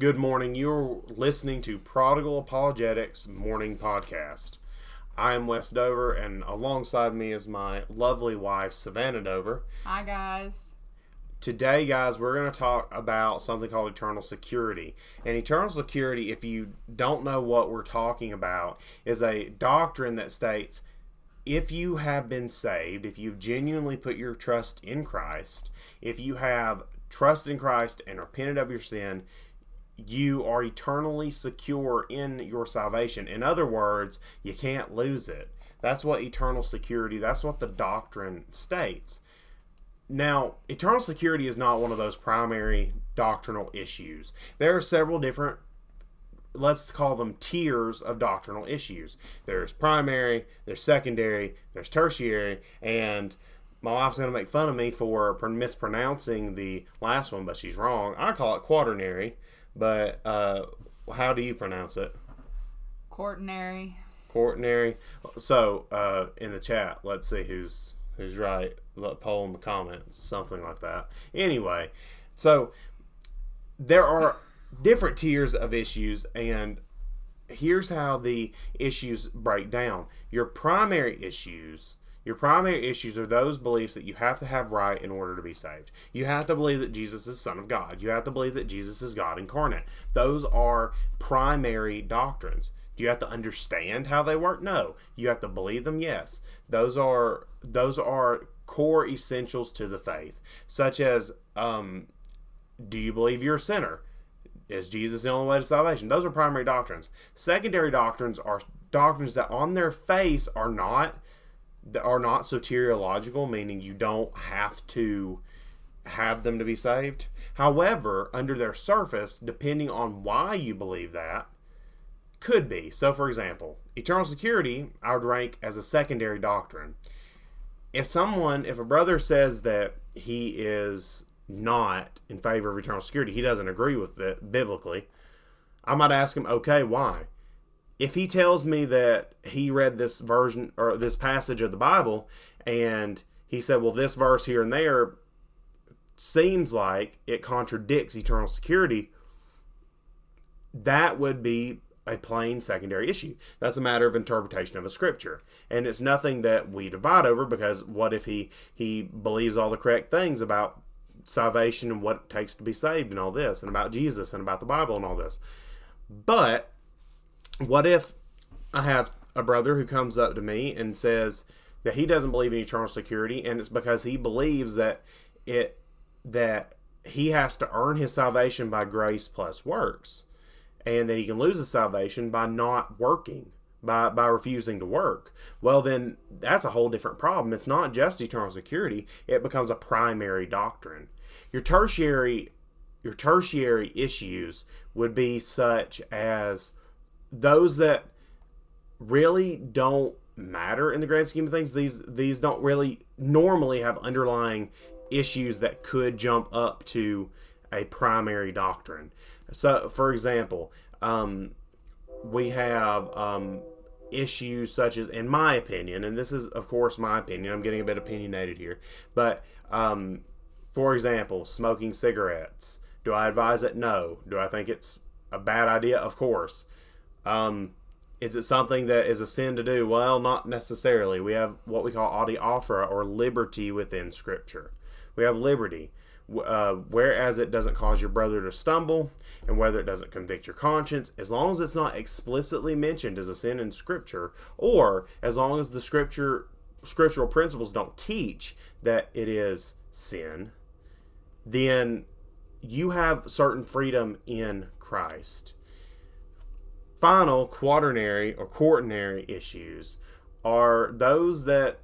Good morning. You're listening to Prodigal Apologetics Morning Podcast. I am Wes Dover, and alongside me is my lovely wife, Savannah Dover. Hi, guys. Today, guys, we're going to talk about something called eternal security. And eternal security, if you don't know what we're talking about, is a doctrine that states if you have been saved, if you've genuinely put your trust in Christ, if you have trusted in Christ and repented of your sin, you are eternally secure in your salvation. In other words, you can't lose it. That's what eternal security, that's what the doctrine states. Now, eternal security is not one of those primary doctrinal issues. There are several different let's call them tiers of doctrinal issues. There's primary, there's secondary, there's tertiary, and my wife's going to make fun of me for mispronouncing the last one, but she's wrong. I call it quaternary. But uh, how do you pronounce it? Quaternary. Quaternary. So uh, in the chat, let's see who's who's right. Let poll in the comments, something like that. Anyway, so there are different tiers of issues, and here's how the issues break down. Your primary issues your primary issues are those beliefs that you have to have right in order to be saved. You have to believe that Jesus is Son of God. You have to believe that Jesus is God incarnate. Those are primary doctrines. Do you have to understand how they work? No. You have to believe them? Yes. Those are those are core essentials to the faith, such as um, do you believe you're a sinner? Is Jesus the only way to salvation? Those are primary doctrines. Secondary doctrines are doctrines that on their face are not that are not soteriological, meaning you don't have to have them to be saved. However, under their surface, depending on why you believe that, could be. So, for example, eternal security, I would rank as a secondary doctrine. If someone, if a brother says that he is not in favor of eternal security, he doesn't agree with it biblically, I might ask him, okay, why? If he tells me that he read this version or this passage of the Bible and he said, well, this verse here and there seems like it contradicts eternal security, that would be a plain secondary issue. That's a matter of interpretation of a scripture. And it's nothing that we divide over because what if he he believes all the correct things about salvation and what it takes to be saved and all this and about Jesus and about the Bible and all this. But what if I have a brother who comes up to me and says that he doesn't believe in eternal security, and it's because he believes that it that he has to earn his salvation by grace plus works, and that he can lose his salvation by not working, by by refusing to work. Well, then that's a whole different problem. It's not just eternal security; it becomes a primary doctrine. Your tertiary your tertiary issues would be such as those that really don't matter in the grand scheme of things these these don't really normally have underlying issues that could jump up to a primary doctrine. So for example um, we have um, issues such as in my opinion and this is of course my opinion i'm getting a bit opinionated here but um, for example smoking cigarettes. Do i advise it? No. Do i think it's a bad idea? Of course um, is it something that is a sin to do? Well, not necessarily. We have what we call adiaphora or liberty within Scripture. We have liberty, uh, whereas it doesn't cause your brother to stumble, and whether it doesn't convict your conscience, as long as it's not explicitly mentioned as a sin in Scripture, or as long as the Scripture scriptural principles don't teach that it is sin, then you have certain freedom in Christ final quaternary or quaternary issues are those that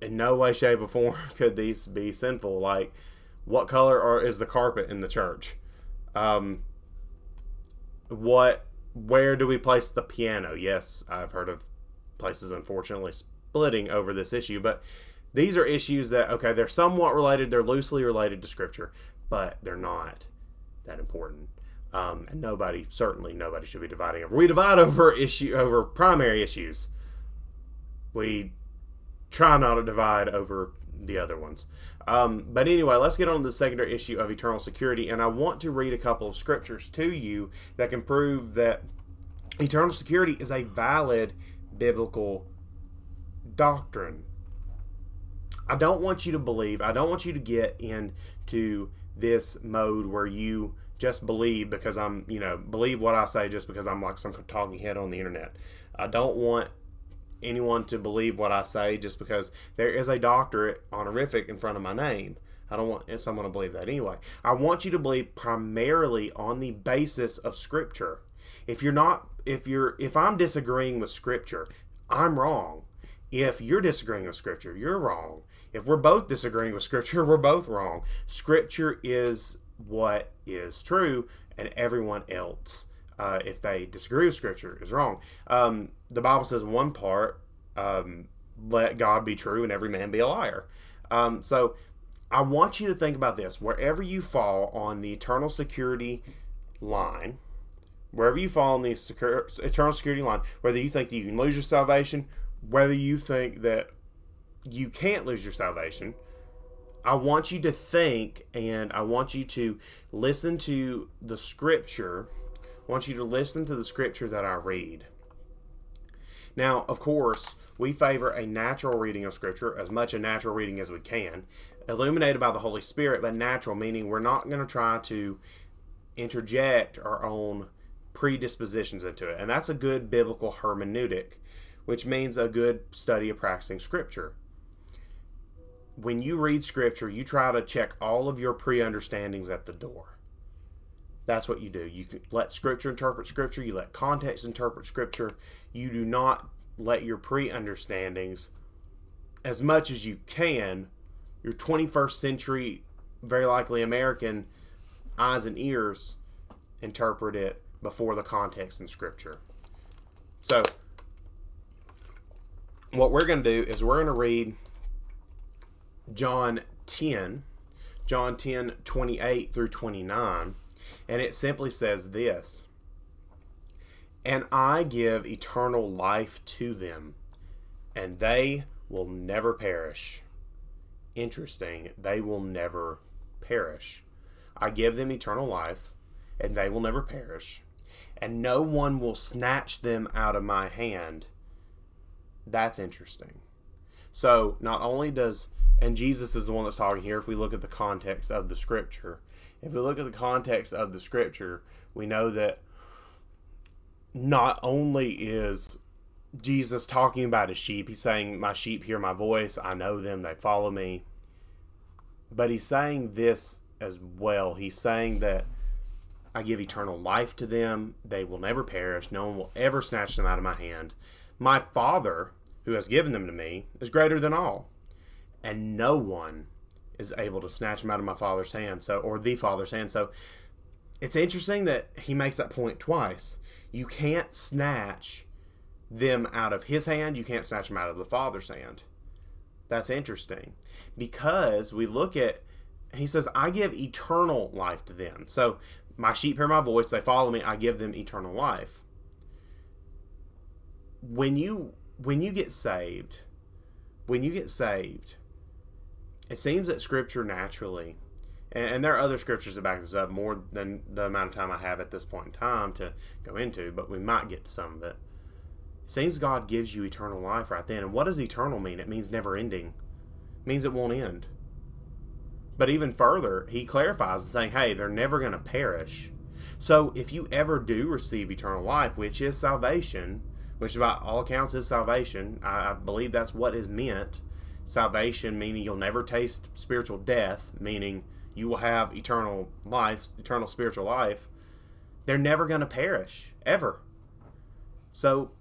in no way shape or form could these be sinful. Like what color are, is the carpet in the church? Um, what where do we place the piano? Yes i've heard of places unfortunately splitting over this issue but these are issues that okay they're somewhat related they're loosely related to scripture but they're not that important um, and nobody, certainly nobody, should be dividing over. We divide over issue over primary issues. We try not to divide over the other ones. Um, but anyway, let's get on to the secondary issue of eternal security, and I want to read a couple of scriptures to you that can prove that eternal security is a valid biblical doctrine. I don't want you to believe, I don't want you to get into this mode where you just believe because I'm, you know, believe what I say just because I'm like some talking head on the internet. I don't want anyone to believe what I say just because there is a doctorate honorific in front of my name. I don't want someone to believe that anyway. I want you to believe primarily on the basis of scripture. If you're not if you're if I'm disagreeing with scripture, I'm wrong. If you're disagreeing with scripture, you're wrong. If we're both disagreeing with scripture, we're both wrong. Scripture is what is true and everyone else uh, if they disagree with scripture is wrong. Um, the bible says one part um, let god be true and every man be a liar. Um, so i want you to think about this. Wherever you fall on the eternal security line wherever you fall on the secure, eternal security line whether you think that you can lose your salvation whether you think that you can't lose your salvation I want you to think and I want you to listen to the scripture. I want you to listen to the scripture that I read. Now, of course, we favor a natural reading of scripture, as much a natural reading as we can, illuminated by the Holy Spirit, but natural, meaning we're not going to try to interject our own predispositions into it. And that's a good biblical hermeneutic, which means a good study of practicing scripture when you read scripture, you try to check all of your pre understandings at the door. That's what you do. You let scripture interpret scripture, you let context interpret scripture. You do not let your pre understandings, as much as you can, your 21st century, very likely American eyes and ears, interpret it before the context in scripture. So, what we're going to do is we're going to read John 10, John 10, 28 through 29, and it simply says this And I give eternal life to them, and they will never perish. Interesting, they will never perish. I give them eternal life, and they will never perish, and no one will snatch them out of my hand. That's interesting. So, not only does and Jesus is the one that's talking here. If we look at the context of the scripture, if we look at the context of the scripture, we know that not only is Jesus talking about his sheep, he's saying, My sheep hear my voice, I know them, they follow me. But he's saying this as well. He's saying that I give eternal life to them, they will never perish, no one will ever snatch them out of my hand. My Father, who has given them to me, is greater than all and no one is able to snatch them out of my father's hand so or the father's hand. So it's interesting that he makes that point twice. You can't snatch them out of his hand you can't snatch them out of the father's hand. That's interesting because we look at he says i give eternal life to them. So my sheep hear my voice they follow me i give them eternal life. When you when you get saved when you get saved it seems that scripture naturally and, and, there are other scriptures that back this up more than the amount of time I have at this point in time to go into, but we might get to some of it. Seems God gives you eternal life right then. And what does eternal mean? It means never ending. It means it won't end. But even further, he clarifies and saying, hey, they're never going to perish. So if you ever do receive eternal life, which is salvation, which by all accounts is salvation, I, I believe that's what is meant salvation, meaning you'll never taste spiritual death, meaning you will have eternal life, eternal spiritual life, they're never going to perish ever. So,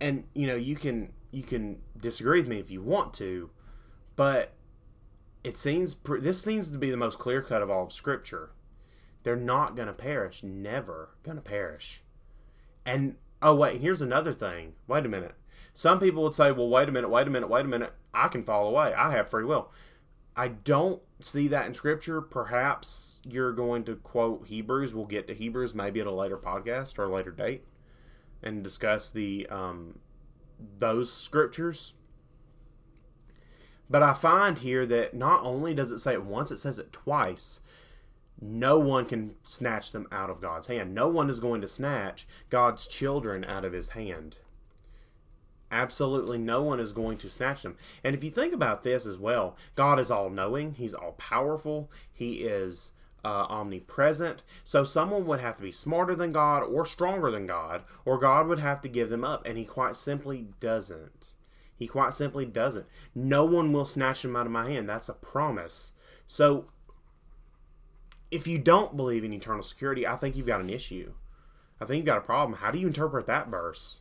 and you know, you can you can disagree with me if you want to, but it seems this seems to be the most clear cut of all of Scripture. They're not going to perish, never going to perish. And oh wait, here's another thing. Wait a minute. Some people would say, well, wait a minute, wait a minute, wait a minute. I can fall away. I have free will. I don't see that in scripture. Perhaps you're going to quote Hebrews. We'll get to Hebrews maybe at a later podcast or a later date and discuss the um, those scriptures. But I find here that not only does it say it once, it says it twice. No one can snatch them out of God's hand. No one is going to snatch God's children out of his hand. Absolutely no one is going to snatch them. And if you think about this as well, God is all knowing, He's all powerful, He is uh, omnipresent. So someone would have to be smarter than God or stronger than God, or God would have to give them up. And He quite simply doesn't. He quite simply doesn't. No one will snatch them out of my hand. That's a promise. So if you don't believe in eternal security, I think you've got an issue. I think you've got a problem. How do you interpret that verse?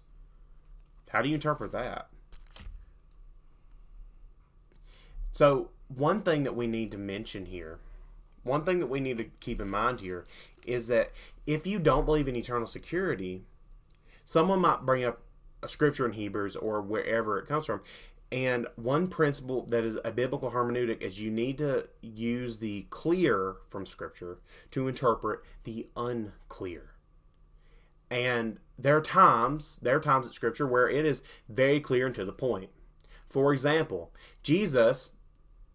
How do you interpret that? So, one thing that we need to mention here, one thing that we need to keep in mind here is that if you don't believe in eternal security, someone might bring up a scripture in Hebrews or wherever it comes from. And one principle that is a biblical hermeneutic is you need to use the clear from scripture to interpret the unclear. And there are times, there are times in scripture where it is very clear and to the point. For example, Jesus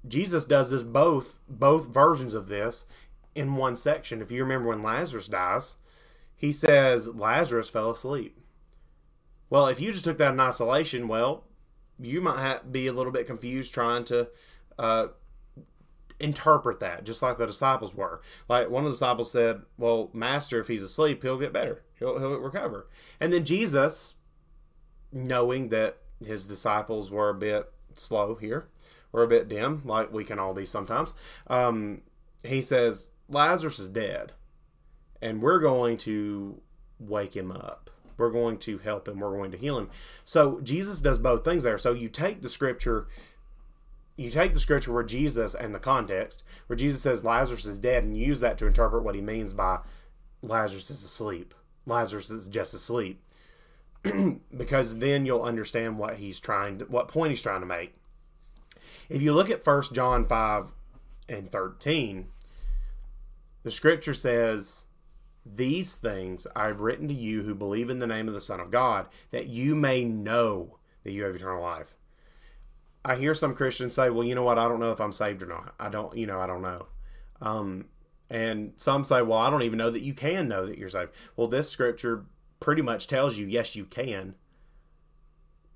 Jesus does this both both versions of this in one section. If you remember when Lazarus dies, he says Lazarus fell asleep. Well, if you just took that in isolation, well, you might have, be a little bit confused trying to uh, interpret that, just like the disciples were. Like one of the disciples said, "Well, Master, if he's asleep, he'll get better. He'll he'll recover." And then Jesus, knowing that his disciples were a bit slow here, or a bit dim, like we can all be sometimes, um, he says, "Lazarus is dead, and we're going to wake him up." we're going to help him we're going to heal him so jesus does both things there so you take the scripture you take the scripture where jesus and the context where jesus says lazarus is dead and use that to interpret what he means by lazarus is asleep. Lazarus is just asleep. Because then you'll understand what he's trying to, what point he's trying to make. If you look at First john 5 and 13 the scripture says these things I've written to you who believe in the name of the Son of God, that you may know that you have eternal life. I hear some Christians say, well, you know what? I don't know if I'm saved or not. I don't, you know, I don't know. Um, and some say, well, I don't even know that you can know that you're saved. Well, this scripture pretty much tells you, yes, you can.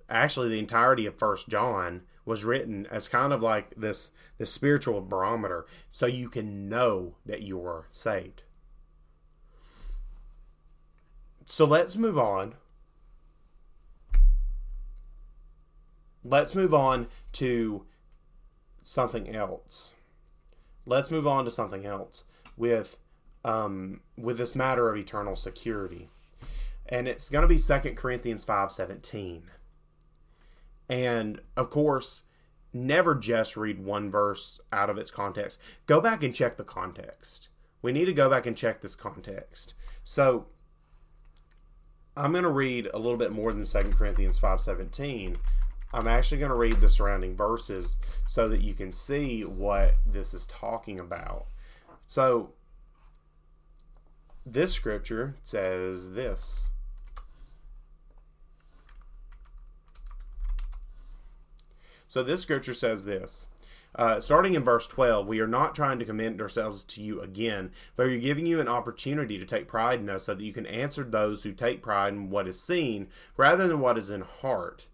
Actually, the entirety of First John was written as kind of like this, this spiritual barometer so you can know that you're saved. So let's move on. Let's move on to something else. Let's move on to something else with um, with this matter of eternal security, and it's going to be Second Corinthians five seventeen. And of course, never just read one verse out of its context. Go back and check the context. We need to go back and check this context. So I'm going to read a little bit more than 2 Corinthians 5:17. I'm actually going to read the surrounding verses so that you can see what this is talking about. So this scripture says this. So this scripture says this. Uh, starting in verse 12, we are not trying to commend ourselves to you again, but we're giving you an opportunity to take pride in us so that you can answer those who take pride in what is seen rather than what is in heart.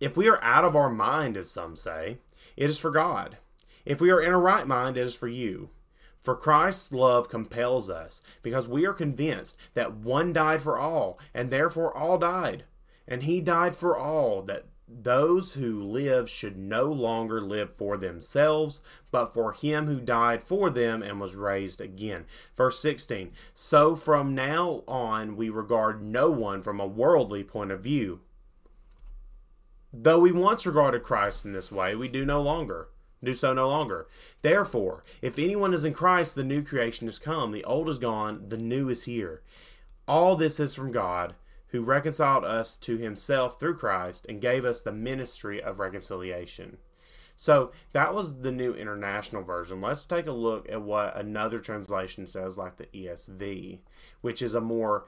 If we are out of our mind, as some say, it is for God. If we are in a right mind, it is for you. For Christ's love compels us, because we are convinced that one died for all, and therefore all died. And he died for all, that those who live should no longer live for themselves, but for him who died for them and was raised again. Verse 16 So from now on, we regard no one from a worldly point of view. Though we once regarded Christ in this way, we do no longer. Do so no longer. Therefore, if anyone is in Christ, the new creation has come. The old is gone, the new is here. All this is from God who reconciled us to himself through Christ and gave us the ministry of reconciliation. So that was the new international version. Let's take a look at what another translation says, like the ESV, which is a more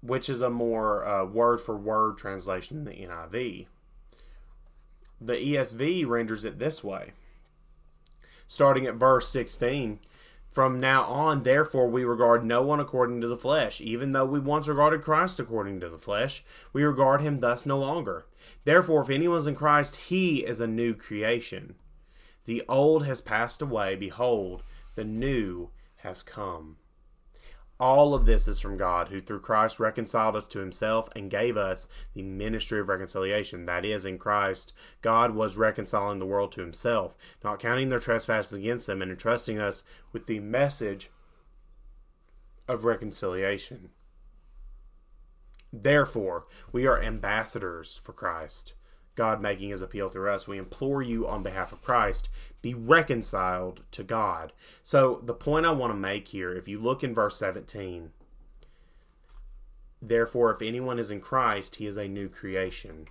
which is a more uh, word for word translation than the NIV. The ESV renders it this way. starting at verse 16. From now on, therefore, we regard no one according to the flesh. Even though we once regarded Christ according to the flesh, we regard him thus no longer. Therefore, if anyone is in Christ, he is a new creation. The old has passed away. Behold, the new has come. All of this is from God, who through Christ reconciled us to himself and gave us the ministry of reconciliation. That is, in Christ, God was reconciling the world to himself, not counting their trespasses against them, and entrusting us with the message of reconciliation. Therefore, we are ambassadors for Christ. God making his appeal through us, we implore you on behalf of Christ, be reconciled to God. So, the point I want to make here, if you look in verse 17, therefore, if anyone is in Christ, he is a new creation.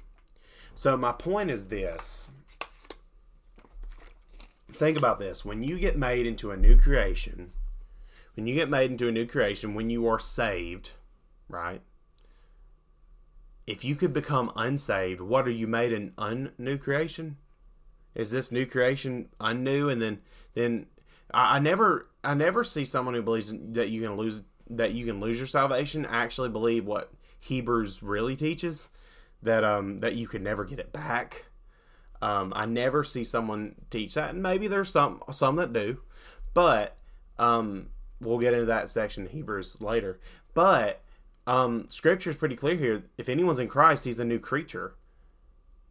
So, my point is this think about this. When you get made into a new creation, when you get made into a new creation, when you are saved, right? If you could become unsaved, what are you made an unnew creation? Is this new creation unnew? And then, then I, I never, I never see someone who believes that you can lose that you can lose your salvation actually believe what Hebrews really teaches that um that you could never get it back. Um, I never see someone teach that, and maybe there's some some that do, but um, we'll get into that section Hebrews later. But um, scripture is pretty clear here. If anyone's in Christ, he's a new creature.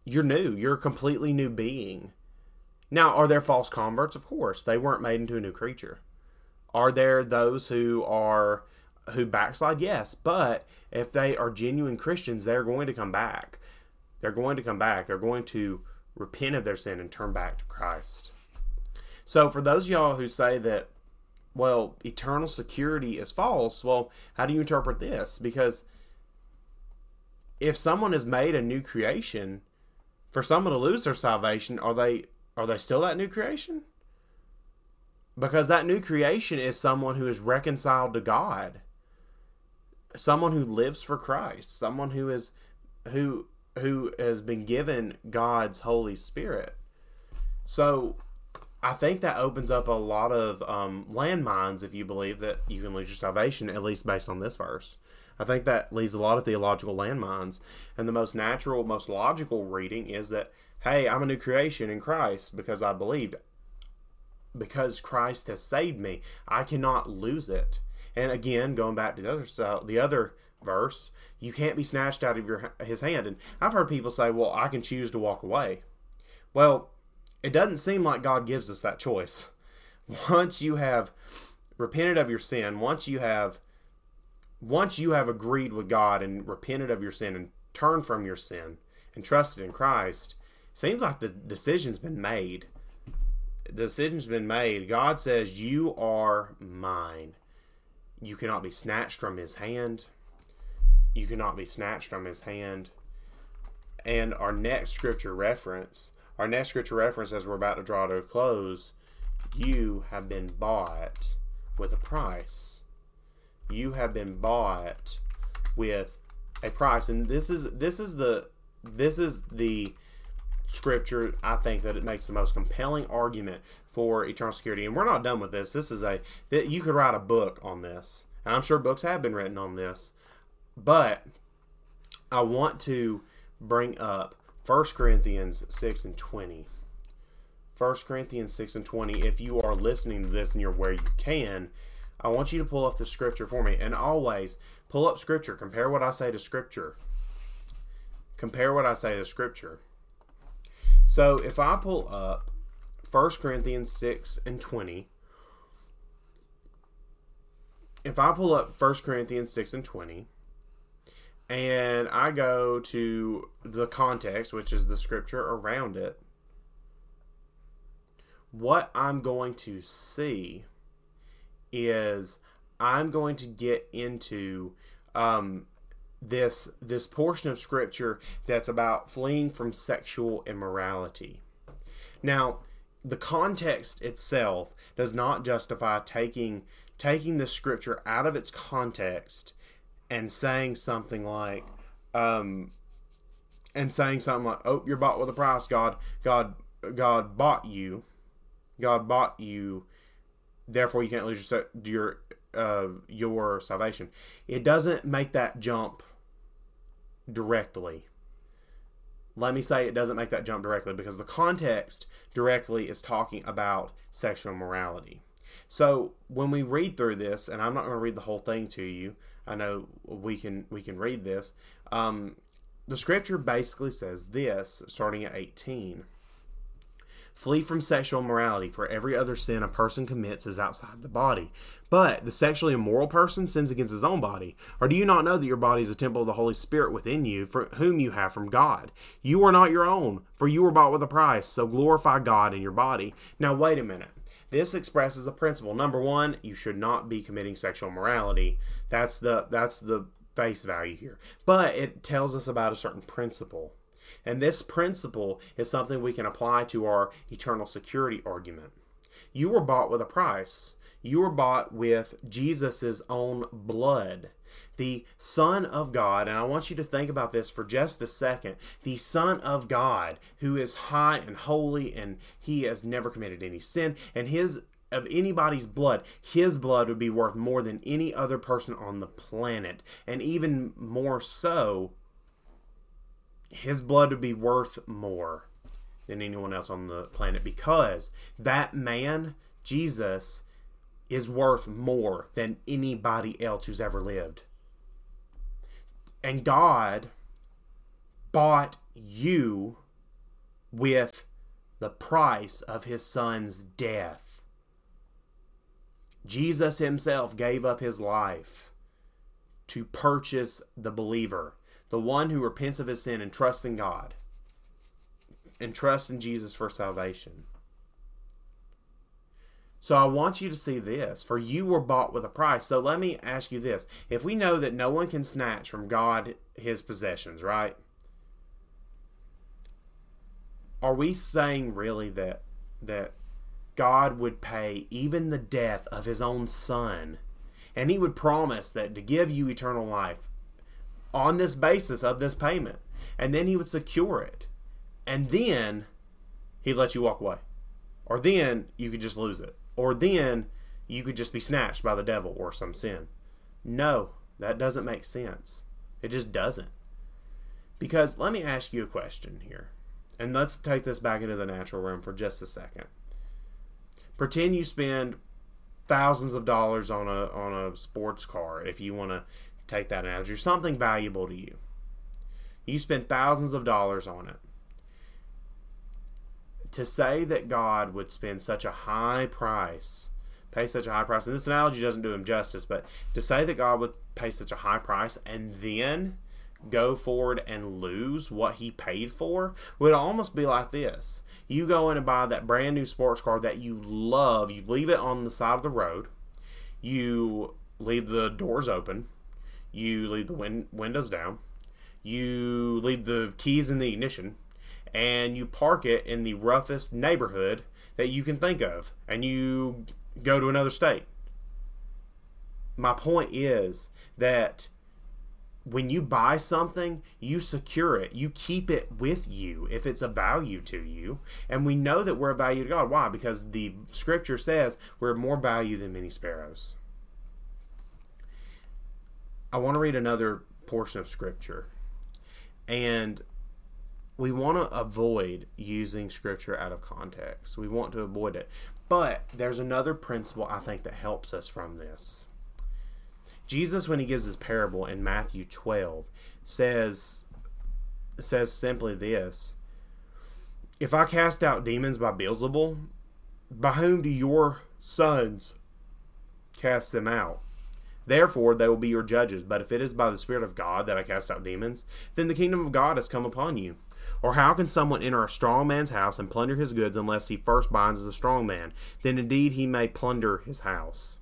You're new. You're a completely new being. Now, are there false converts? Of course. They weren't made into a new creature. Are there those who are who backslide? Yes. But if they are genuine Christians, they're going to come back. They're going to come back. They're going to repent of their sin and turn back to Christ. So for those y'all who say that well, eternal security is false. Well, how do you interpret this? Because if someone is made a new creation, for someone to lose their salvation, are they are they still that new creation? Because that new creation is someone who is reconciled to God. Someone who lives for Christ, someone who is who who has been given God's Holy Spirit. So I think that opens up a lot of um, landmines if you believe that you can lose your salvation, at least based on this verse. I think that leaves a lot of theological landmines. And the most natural, most logical reading is that, hey, I'm a new creation in Christ because I believed. Because Christ has saved me, I cannot lose it. And again, going back to the other so the other verse, you can't be snatched out of your his hand. And I've heard people say, "Well, I can choose to walk away." Well, it doesn't seem like God gives us that choice. Once you have repented of your sin, once you have once you have agreed with God and repented of your sin and turned from your sin and trusted in Christ, seems like the decision's been made. The decision's been made. God says, You are mine. You cannot be snatched from his hand. You cannot be snatched from his hand. And our next scripture reference our next scripture reference, as we're about to draw to a close, you have been bought with a price. You have been bought with a price, and this is this is the this is the scripture I think that it makes the most compelling argument for eternal security. And we're not done with this. This is a that you could write a book on this, and I'm sure books have been written on this. But I want to bring up 1 Corinthians 6 and 20. 1 Corinthians 6 and 20. If you are listening to this and you're where you can, I want you to pull up the scripture for me. And always pull up scripture. Compare what I say to scripture. Compare what I say to scripture. So if I pull up 1 Corinthians 6 and 20, if I pull up 1 Corinthians 6 and 20, and I go to the context, which is the scripture around it, what I'm going to see is I'm going to get into um, this this portion of scripture that's about fleeing from sexual immorality. Now, the context itself does not justify taking taking the scripture out of its context and saying something like, um, and saying something like, "Oh, you're bought with a price. God, God, God bought you." God bought you, therefore you can't lose your your uh, your salvation. It doesn't make that jump directly. Let me say it doesn't make that jump directly because the context directly is talking about sexual morality. So when we read through this, and I'm not going to read the whole thing to you. I know we can we can read this. Um, the scripture basically says this, starting at 18. Flee from sexual immorality, for every other sin a person commits is outside the body. But the sexually immoral person sins against his own body. Or do you not know that your body is a temple of the Holy Spirit within you, for whom you have from God? You are not your own, for you were bought with a price, so glorify God in your body. Now, wait a minute. This expresses a principle. Number one, you should not be committing sexual morality. That's the that's the face value here. But it tells us about a certain principle. And this principle is something we can apply to our eternal security argument. You were bought with a price. You were bought with Jesus' own blood. The Son of God, and I want you to think about this for just a second. The Son of God, who is high and holy, and he has never committed any sin, and his of anybody's blood, his blood would be worth more than any other person on the planet. And even more so, his blood would be worth more than anyone else on the planet because that man, Jesus, is worth more than anybody else who's ever lived. And God bought you with the price of his son's death. Jesus himself gave up his life to purchase the believer the one who repents of his sin and trusts in God and trusts in Jesus for salvation. So I want you to see this, for you were bought with a price. So let me ask you this. If we know that no one can snatch from God his possessions, right? Are we saying really that that God would pay even the death of his own son and he would promise that to give you eternal life on this basis of this payment. And then he would secure it. And then he'd let you walk away. Or then you could just lose it. Or then you could just be snatched by the devil or some sin. No, that doesn't make sense. It just doesn't. Because let me ask you a question here. And let's take this back into the natural realm for just a second. Pretend you spend thousands of dollars on a on a sports car if you want to take that analogy, something valuable to you. You spend thousands of dollars on it. To say that God would spend such a high price, pay such a high price, and this analogy doesn't do him justice, but to say that God would pay such a high price and then go forward and lose what he paid for would almost be like this. You go in and buy that brand new sports car that you love, you leave it on the side of the road, you leave the doors open, you leave the win- windows down, you leave the keys in the ignition, and you park it in the roughest neighborhood that you can think of, and you go to another state. My point is that when you buy something, you secure it. You keep it with you if it's a value to you. And we know that we're a value to God. Why? Because the scripture says we're more value than many sparrows. I want to read another portion of scripture. And we want to avoid using scripture out of context. We want to avoid it. But there's another principle I think that helps us from this. Jesus, when he gives his parable in Matthew 12, says says simply this: If I cast out demons by Beelzebul, by whom do your sons cast them out? Therefore, they will be your judges. But if it is by the Spirit of God that I cast out demons, then the kingdom of God has come upon you. Or how can someone enter a strong man's house and plunder his goods unless he first binds the strong man? Then indeed he may plunder his house.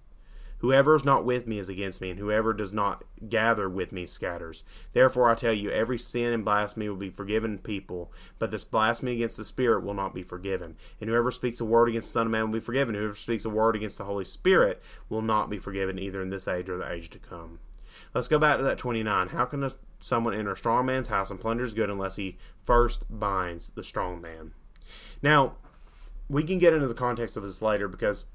Whoever is not with me is against me, and whoever does not gather with me scatters. Therefore I tell you, every sin and blasphemy will be forgiven people, but this blasphemy against the Spirit will not be forgiven. And whoever speaks a word against the Son of Man will be forgiven. Whoever speaks a word against the Holy Spirit will not be forgiven either in this age or the age to come. Let's go back to that 29. How can a, someone enter a strong man's house and plunder his good unless he first binds the strong man? Now, we can get into the context of this later because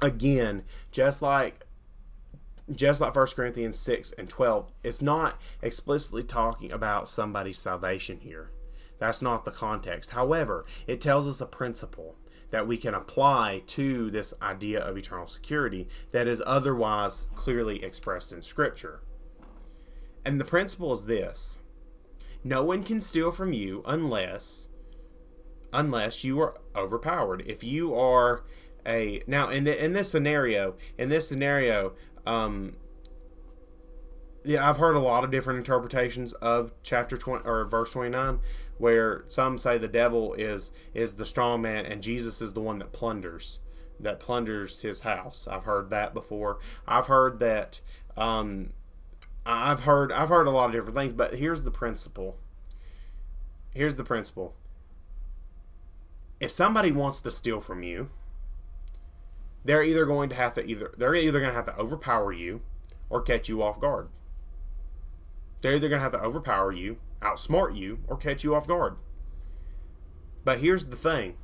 again, just like just like 1 Corinthians 6 and 12, it's not explicitly talking about somebody's salvation here. That's not the context. However, it tells us a principle that we can apply to this idea of eternal security that is otherwise clearly expressed in Scripture. And the principle is this no one can steal from you unless unless you are overpowered. If you are a now in the, in this scenario, in this scenario, um, yeah, I've heard a lot of different interpretations of chapter twenty or verse twenty nine, where some say the devil is is the strong man and Jesus is the one that plunders that plunders his house. I've heard that before. I've heard that. Um, I've heard I've heard a lot of different things, but here's the principle. Here's the principle. If somebody wants to steal from you, they're either going to have to either they're either going to have to overpower you or catch you off guard. They're either going to have to overpower you, outsmart you, or catch you off guard. But here's the thing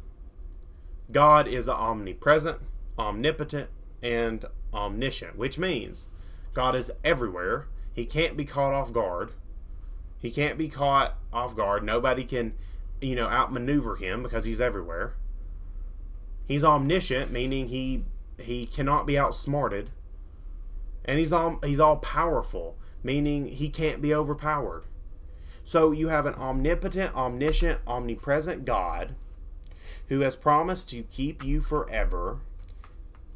God is omnipresent, omnipotent, and omniscient, which means God is everywhere. He can't be caught off guard. He can't be caught off guard. Nobody can, you know, outmaneuver him because he's everywhere. He's omniscient, meaning he he cannot be outsmarted. And he's all he's all powerful, meaning he can't be overpowered. So you have an omnipotent, omniscient, omnipresent God who has promised to keep you forever,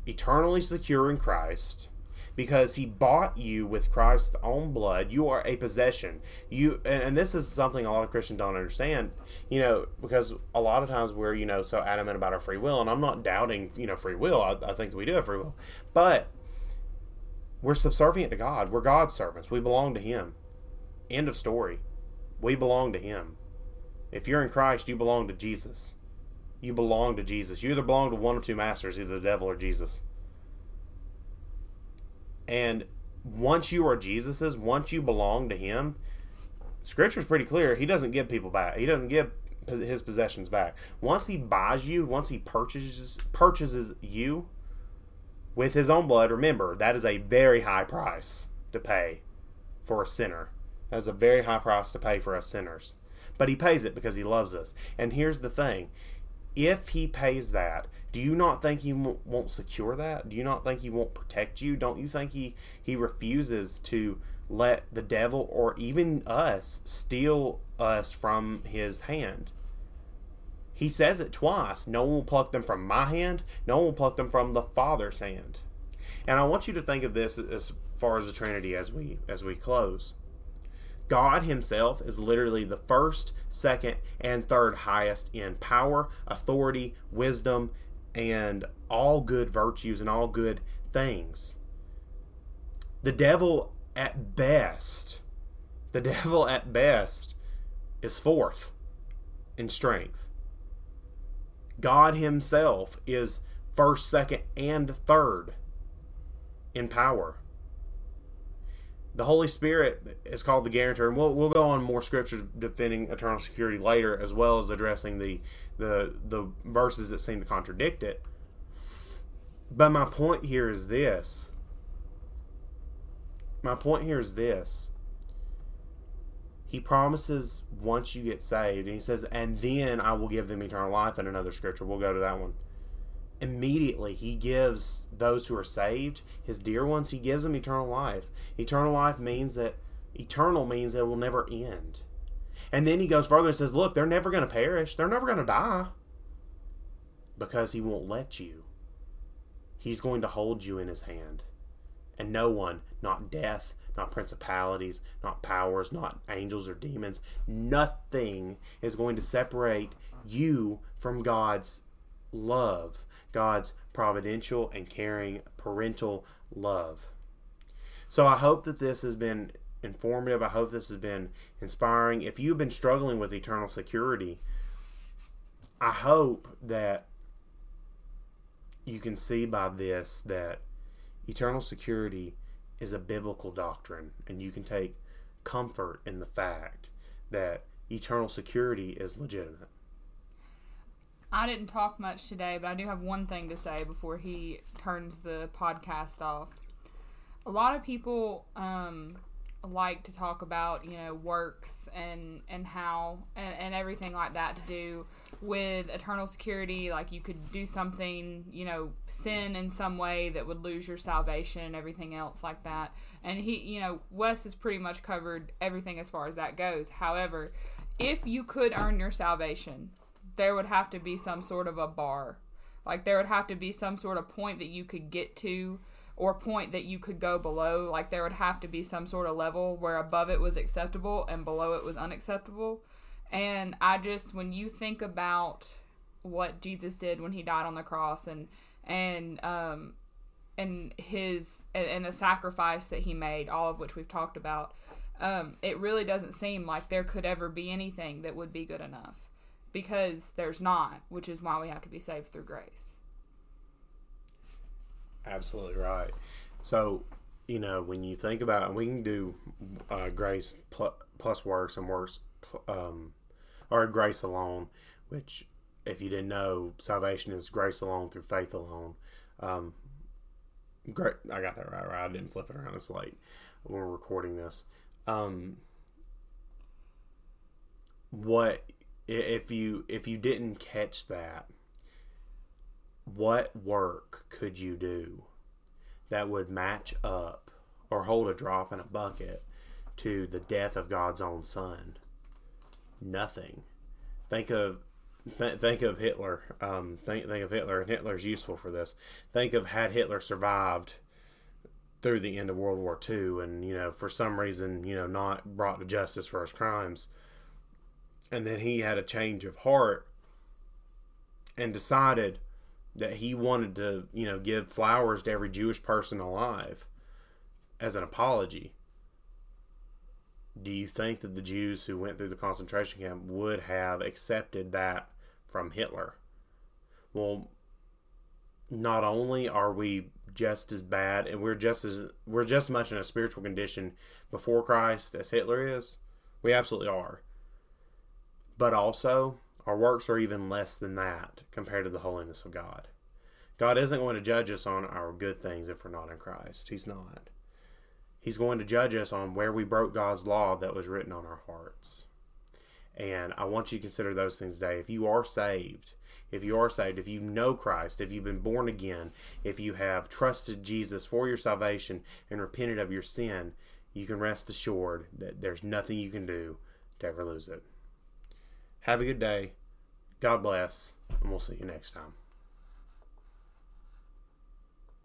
eternally secure in Christ, because he bought you with Christ's own blood. You are a possession. You and this is something a lot of Christians don't understand, you know, because a lot of times we're, you know, so adamant about our free will, and I'm not doubting, you know, free will. I, I think we do have free will. But we're subservient to God. We're God's servants. We belong to him. End of story. We belong to him. If you're in Christ, you belong to Jesus. You belong to Jesus. You either belong to one of two masters, either the devil or Jesus. And once you are Jesus's, once you belong to Him, Scripture's pretty clear. He doesn't give people back. He doesn't give his possessions back. Once He buys you, once He purchases purchases you with His own blood, remember that is a very high price to pay for a sinner. That is a very high price to pay for us sinners. But He pays it because He loves us. And here's the thing: if He pays that, do you not think he won't secure that? Do you not think he won't protect you? Don't you think he he refuses to let the devil or even us steal us from his hand? He says it twice. No one will pluck them from my hand. No one will pluck them from the Father's hand. And I want you to think of this as far as the Trinity as we as we close. God Himself is literally the first, second, and third highest in power, authority, wisdom, and all good virtues and all good things. The devil, at best, the devil at best is fourth in strength. God Himself is first, second, and third in power. The Holy Spirit is called the guarantor, and we'll, we'll go on more scriptures defending eternal security later, as well as addressing the the the verses that seem to contradict it. But my point here is this. My point here is this. He promises once you get saved, he says, and then I will give them eternal life in another scripture. We'll go to that one. Immediately, he gives those who are saved, his dear ones, he gives them eternal life. Eternal life means that eternal means that it will never end. And then he goes further and says, Look, they're never going to perish. They're never going to die. Because he won't let you. He's going to hold you in his hand. And no one, not death, not principalities, not powers, not angels or demons, nothing is going to separate you from God's love, God's providential and caring parental love. So I hope that this has been informative. I hope this has been inspiring. If you've been struggling with eternal security, I hope that you can see by this that eternal security is a biblical doctrine, and you can take comfort in the fact that eternal security is legitimate. I didn't talk much today, but I do have one thing to say before he turns the podcast off. A lot of people um, like to talk about, you know, works and and how and, and everything like that to do with eternal security. Like you could do something, you know, sin in some way that would lose your salvation and everything else like that. And he, you know, Wes has pretty much covered everything as far as that goes. However, if you could earn your salvation, there would have to be some sort of a bar. Like there would have to be some sort of point that you could get to or point that you could go below. Like there would have to be some sort of level where above it was acceptable and below it was unacceptable. And I just when you think about what Jesus did when he died on the cross and and um and his and, and the sacrifice that he made, all of which we've talked about, um, it really doesn't seem like there could ever be anything that would be good enough because there's not, which is why we have to be saved through grace. Absolutely right. So, you know, when you think about, we can do uh, grace plus, plus works and works, um, or grace alone, which, if you didn't know, salvation is grace alone through faith alone. Um, great, I got that right. Right, I didn't flip it around. It's late when we're recording this. Um, what if you if you didn't catch that? What work could you do that would match up or hold a drop in a bucket to the death of God's own Son? Nothing. Think of think of Hitler. Um, think think of Hitler, and Hitler's useful for this. Think of had Hitler survived through the end of World War II, and you know for some reason you know not brought to justice for his crimes, and then he had a change of heart and decided that he wanted to you know give flowers to every Jewish person alive as an apology. Do you think that the Jews who went through the concentration camp would have accepted that from Hitler? Well, not only are we just as bad and we're just as we're just as much in a spiritual condition before Christ as Hitler is, we absolutely are. But also, our works are even less than that compared to the holiness of God. God isn't going to judge us on our good things if we're not in Christ. He's not. He's going to judge us on where we broke God's law that was written on our hearts. And I want you to consider those things today. If you are saved, if you are saved, if you know Christ, if you've been born again, if you have trusted Jesus for your salvation and repented of your sin, you can rest assured that there's nothing you can do to ever lose it. Have a good day. God bless, and we'll see you next time.